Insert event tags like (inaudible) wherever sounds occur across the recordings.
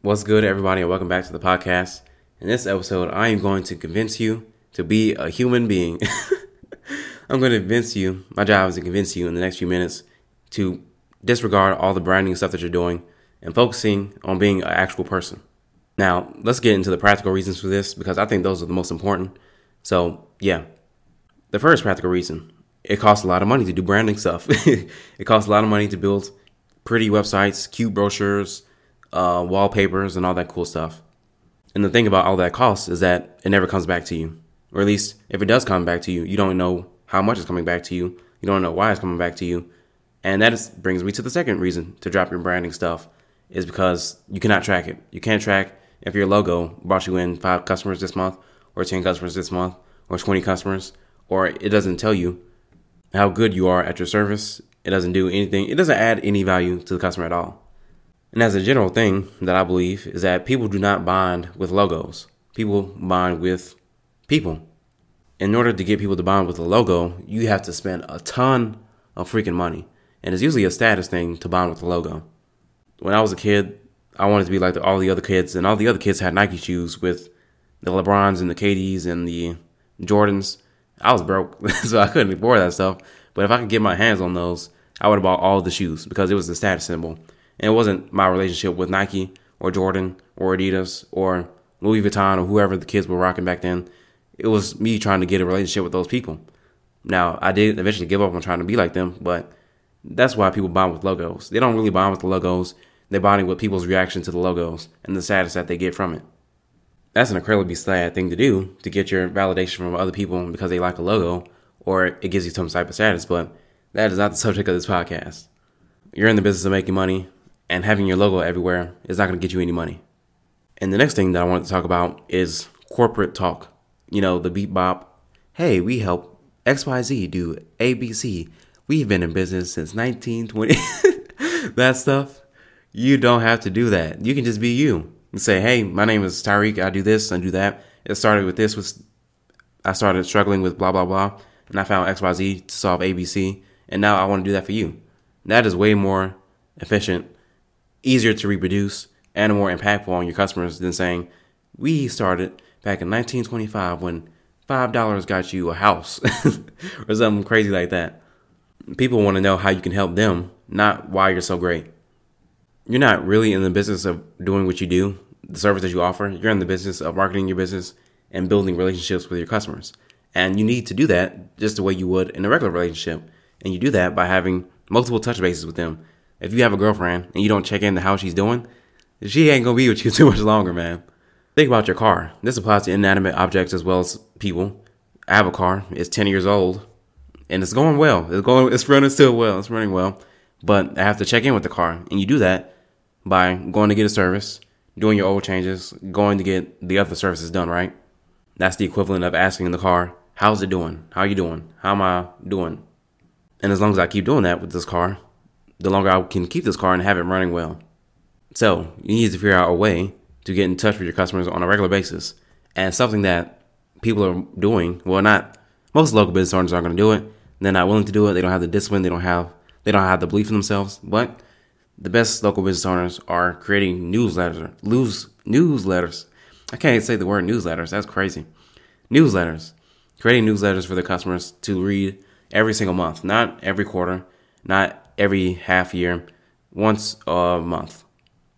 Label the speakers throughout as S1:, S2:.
S1: What's good, everybody, and welcome back to the podcast. In this episode, I am going to convince you to be a human being. (laughs) I'm going to convince you, my job is to convince you in the next few minutes to disregard all the branding stuff that you're doing and focusing on being an actual person. Now, let's get into the practical reasons for this because I think those are the most important. So, yeah. The first practical reason it costs a lot of money to do branding stuff. (laughs) it costs a lot of money to build pretty websites, cute brochures, uh, wallpapers, and all that cool stuff. And the thing about all that cost is that it never comes back to you. Or at least, if it does come back to you, you don't know how much is coming back to you. You don't know why it's coming back to you. And that is, brings me to the second reason to drop your branding stuff is because you cannot track it. You can't track if your logo brought you in five customers this month, or 10 customers this month, or 20 customers, or it doesn't tell you how good you are at your service. It doesn't do anything, it doesn't add any value to the customer at all. And as a general thing that I believe is that people do not bond with logos. People bond with people. In order to get people to bond with a logo, you have to spend a ton of freaking money. And it's usually a status thing to bond with a logo. When I was a kid, I wanted to be like the, all the other kids, and all the other kids had Nike shoes with the LeBrons and the KDs and the Jordans. I was broke, (laughs) so I couldn't afford that stuff. But if I could get my hands on those, I would have bought all the shoes because it was the status symbol. And it wasn't my relationship with Nike or Jordan or Adidas or Louis Vuitton or whoever the kids were rocking back then. It was me trying to get a relationship with those people. Now, I did eventually give up on trying to be like them, but that's why people bond with logos. They don't really bond with the logos. They're bonding with people's reaction to the logos and the status that they get from it. That's an incredibly sad thing to do to get your validation from other people because they like a logo or it gives you some type of status, but that is not the (laughs) subject of this podcast. You're in the business of making money and having your logo everywhere is not going to get you any money. And the next thing that I want to talk about is corporate talk. You know, the beat bop. Hey, we help XYZ do ABC. We've been in business since 1920. (laughs) that stuff. You don't have to do that. You can just be you and say, hey, my name is Tyreek. I do this and do that. It started with this. Was I started struggling with blah, blah, blah. And I found XYZ to solve ABC. And now I want to do that for you. That is way more efficient easier to reproduce and more impactful on your customers than saying, we started back in 1925 when $5 got you a house (laughs) or something crazy like that. People want to know how you can help them, not why you're so great. You're not really in the business of doing what you do, the service that you offer. You're in the business of marketing your business and building relationships with your customers. And you need to do that just the way you would in a regular relationship. And you do that by having multiple touch bases with them if you have a girlfriend and you don't check in into how she's doing, she ain't gonna be with you (laughs) too much longer, man. Think about your car. This applies to inanimate objects as well as people. I have a car. It's 10 years old, and it's going well. It's going. It's running still well. It's running well, but I have to check in with the car, and you do that by going to get a service, doing your oil changes, going to get the other services done. Right? That's the equivalent of asking the car, "How's it doing? How you doing? How am I doing?" And as long as I keep doing that with this car, the longer I can keep this car and have it running well. So you need to figure out a way to get in touch with your customers on a regular basis. And something that people are doing, well, not most local business owners aren't going to do it. They're not willing to do it. They don't have the discipline. They don't have they don't have the belief in themselves. But the best local business owners are creating newsletters. News newsletters. I can't say the word newsletters. That's crazy. Newsletters. Creating newsletters for their customers to read every single month, not every quarter, not every half year, once a month.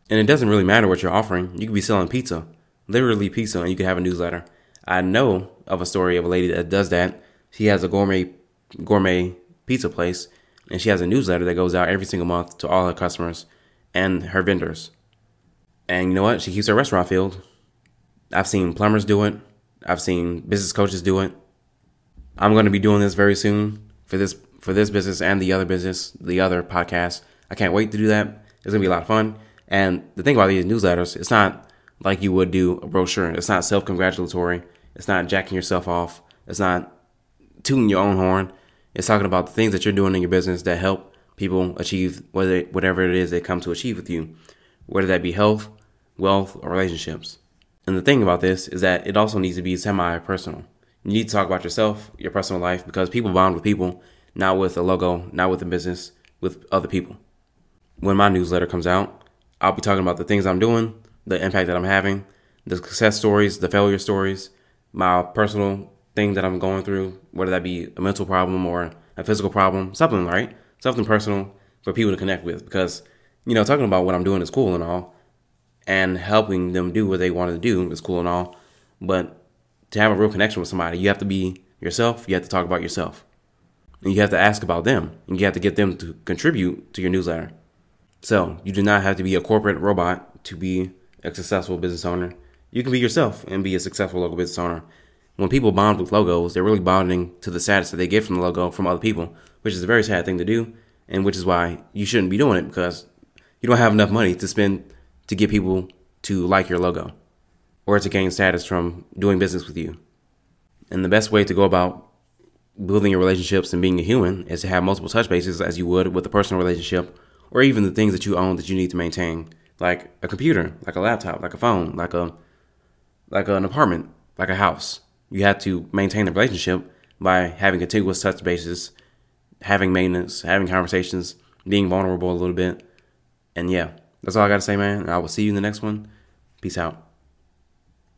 S1: And it doesn't really matter what you're offering. You could be selling pizza, literally pizza, and you could have a newsletter. I know of a story of a lady that does that. She has a gourmet gourmet pizza place, and she has a newsletter that goes out every single month to all her customers and her vendors. And you know what? She keeps her restaurant filled. I've seen plumbers do it. I've seen business coaches do it. I'm going to be doing this very soon for this for this business and the other business, the other podcast. I can't wait to do that. It's gonna be a lot of fun. And the thing about these newsletters, it's not like you would do a brochure. It's not self congratulatory. It's not jacking yourself off. It's not tooting your own horn. It's talking about the things that you're doing in your business that help people achieve whether whatever it is they come to achieve with you, whether that be health, wealth, or relationships. And the thing about this is that it also needs to be semi personal. You need to talk about yourself, your personal life, because people bond with people not with a logo, not with a business, with other people. When my newsletter comes out, I'll be talking about the things I'm doing, the impact that I'm having, the success stories, the failure stories, my personal thing that I'm going through, whether that be a mental problem or a physical problem, something, right? Something personal for people to connect with. Because, you know, talking about what I'm doing is cool and all, and helping them do what they wanted to do is cool and all. But to have a real connection with somebody, you have to be yourself, you have to talk about yourself. And you have to ask about them, and you have to get them to contribute to your newsletter. So, you do not have to be a corporate robot to be a successful business owner. You can be yourself and be a successful local business owner when people bond with logos, they're really bonding to the status that they get from the logo from other people, which is a very sad thing to do, and which is why you shouldn't be doing it because you don't have enough money to spend to get people to like your logo or to gain status from doing business with you. And the best way to go about building your relationships and being a human is to have multiple touch bases as you would with a personal relationship or even the things that you own that you need to maintain, like a computer, like a laptop, like a phone, like a like an apartment, like a house you have to maintain the relationship by having contiguous touch bases, having maintenance, having conversations, being vulnerable a little bit. And yeah, that's all I got to say, man. I will see you in the next one. Peace out.